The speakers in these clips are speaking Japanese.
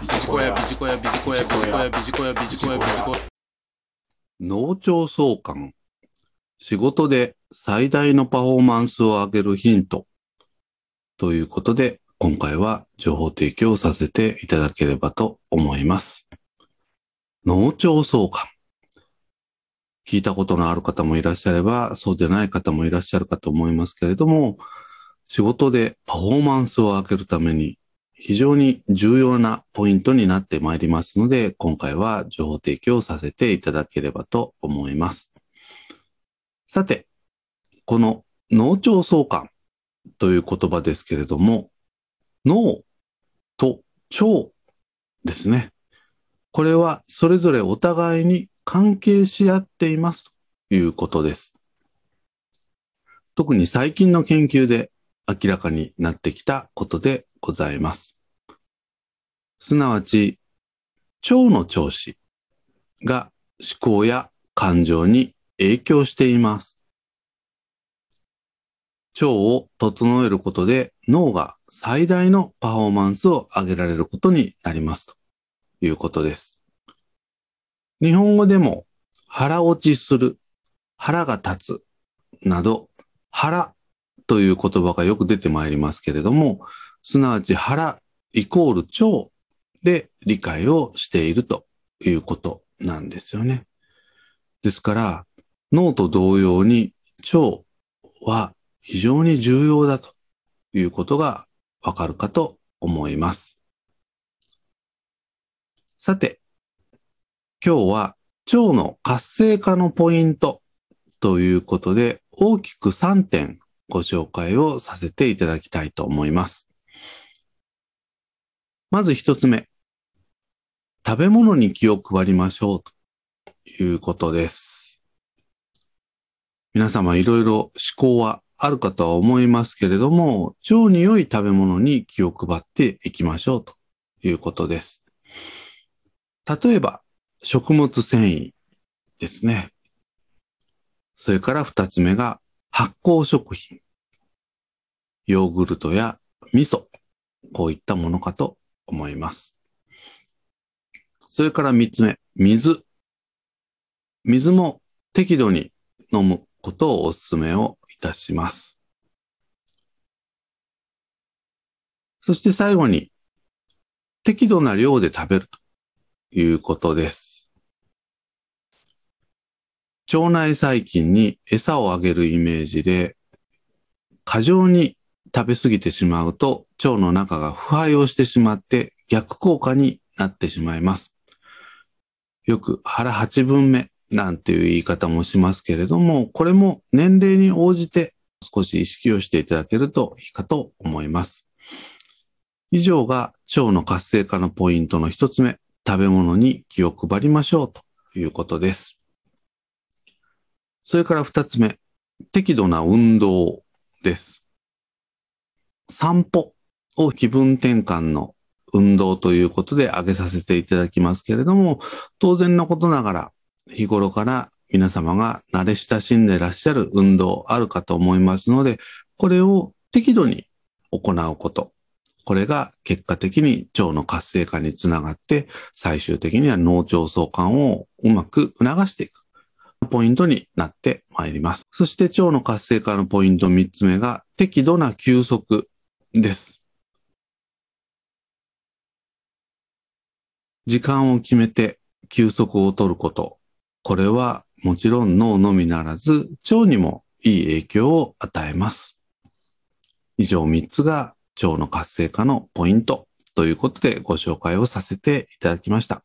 ビジコヤビジコヤビジコヤビジコヤビジコヤビジコヤビジコヤ農庁総監。仕事で最大のパフォーマンスを上げるヒント。ということで、今回は情報提供させていただければと思います。農庁総監。聞いたことのある方もいらっしゃれば、そうでない方もいらっしゃるかと思いますけれども、仕事でパフォーマンスを上げるために非常に重要なポイントになってまいりますので、今回は情報提供させていただければと思います。さて、この農庁総監という言葉ですけれども、脳と腸ですね。これはそれぞれお互いに関係し合っていますということです。特に最近の研究で明らかになってきたことでございます。すなわち、腸の調子が思考や感情に影響しています。腸を整えることで脳が最大のパフォーマンスを上げられることになりますということです。日本語でも腹落ちする、腹が立つなど腹という言葉がよく出てまいりますけれども、すなわち腹イコール腸で理解をしているということなんですよね。ですから、脳と同様に腸は非常に重要だということがわかるかと思います。さて、今日は腸の活性化のポイントということで大きく3点ご紹介をさせていただきたいと思います。まず一つ目。食べ物に気を配りましょうということです。皆様いろいろ思考はあるかとは思いますけれども、腸に良い食べ物に気を配っていきましょうということです。例えば、食物繊維ですね。それから二つ目が発酵食品。ヨーグルトや味噌。こういったものかと思います。それから三つ目、水。水も適度に飲むことをお勧めをいたします。そして最後に、適度な量で食べるということです。腸内細菌に餌をあげるイメージで、過剰に食べ過ぎてしまうと腸の中が腐敗をしてしまって逆効果になってしまいます。よく腹八分目なんていう言い方もしますけれども、これも年齢に応じて少し意識をしていただけるといいかと思います。以上が腸の活性化のポイントの一つ目、食べ物に気を配りましょうということです。それから二つ目、適度な運動です。散歩を気分転換の運動ということで挙げさせていただきますけれども、当然のことながら日頃から皆様が慣れ親しんでいらっしゃる運動あるかと思いますので、これを適度に行うこと。これが結果的に腸の活性化につながって、最終的には脳腸相関をうまく促していく。ポイントになってまいります。そして腸の活性化のポイント3つ目が適度な休息です。時間を決めて休息を取ること。これはもちろん脳のみならず腸にもいい影響を与えます。以上3つが腸の活性化のポイントということでご紹介をさせていただきました。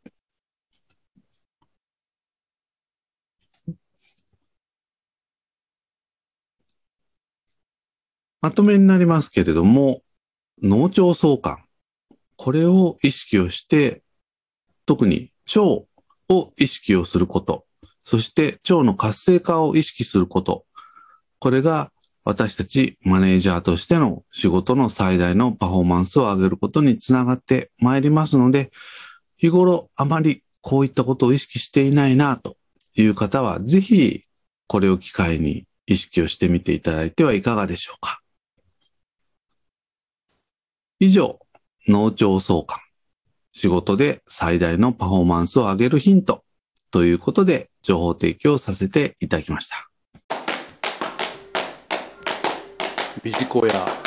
まとめになりますけれども、脳腸相関。これを意識をして、特に腸を意識をすること、そして腸の活性化を意識すること。これが私たちマネージャーとしての仕事の最大のパフォーマンスを上げることにつながってまいりますので、日頃あまりこういったことを意識していないなという方は、ぜひこれを機会に意識をしてみていただいてはいかがでしょうか。以上、脳腸相関。仕事で最大のパフォーマンスを上げるヒントということで情報提供させていただきました。ビジコヤ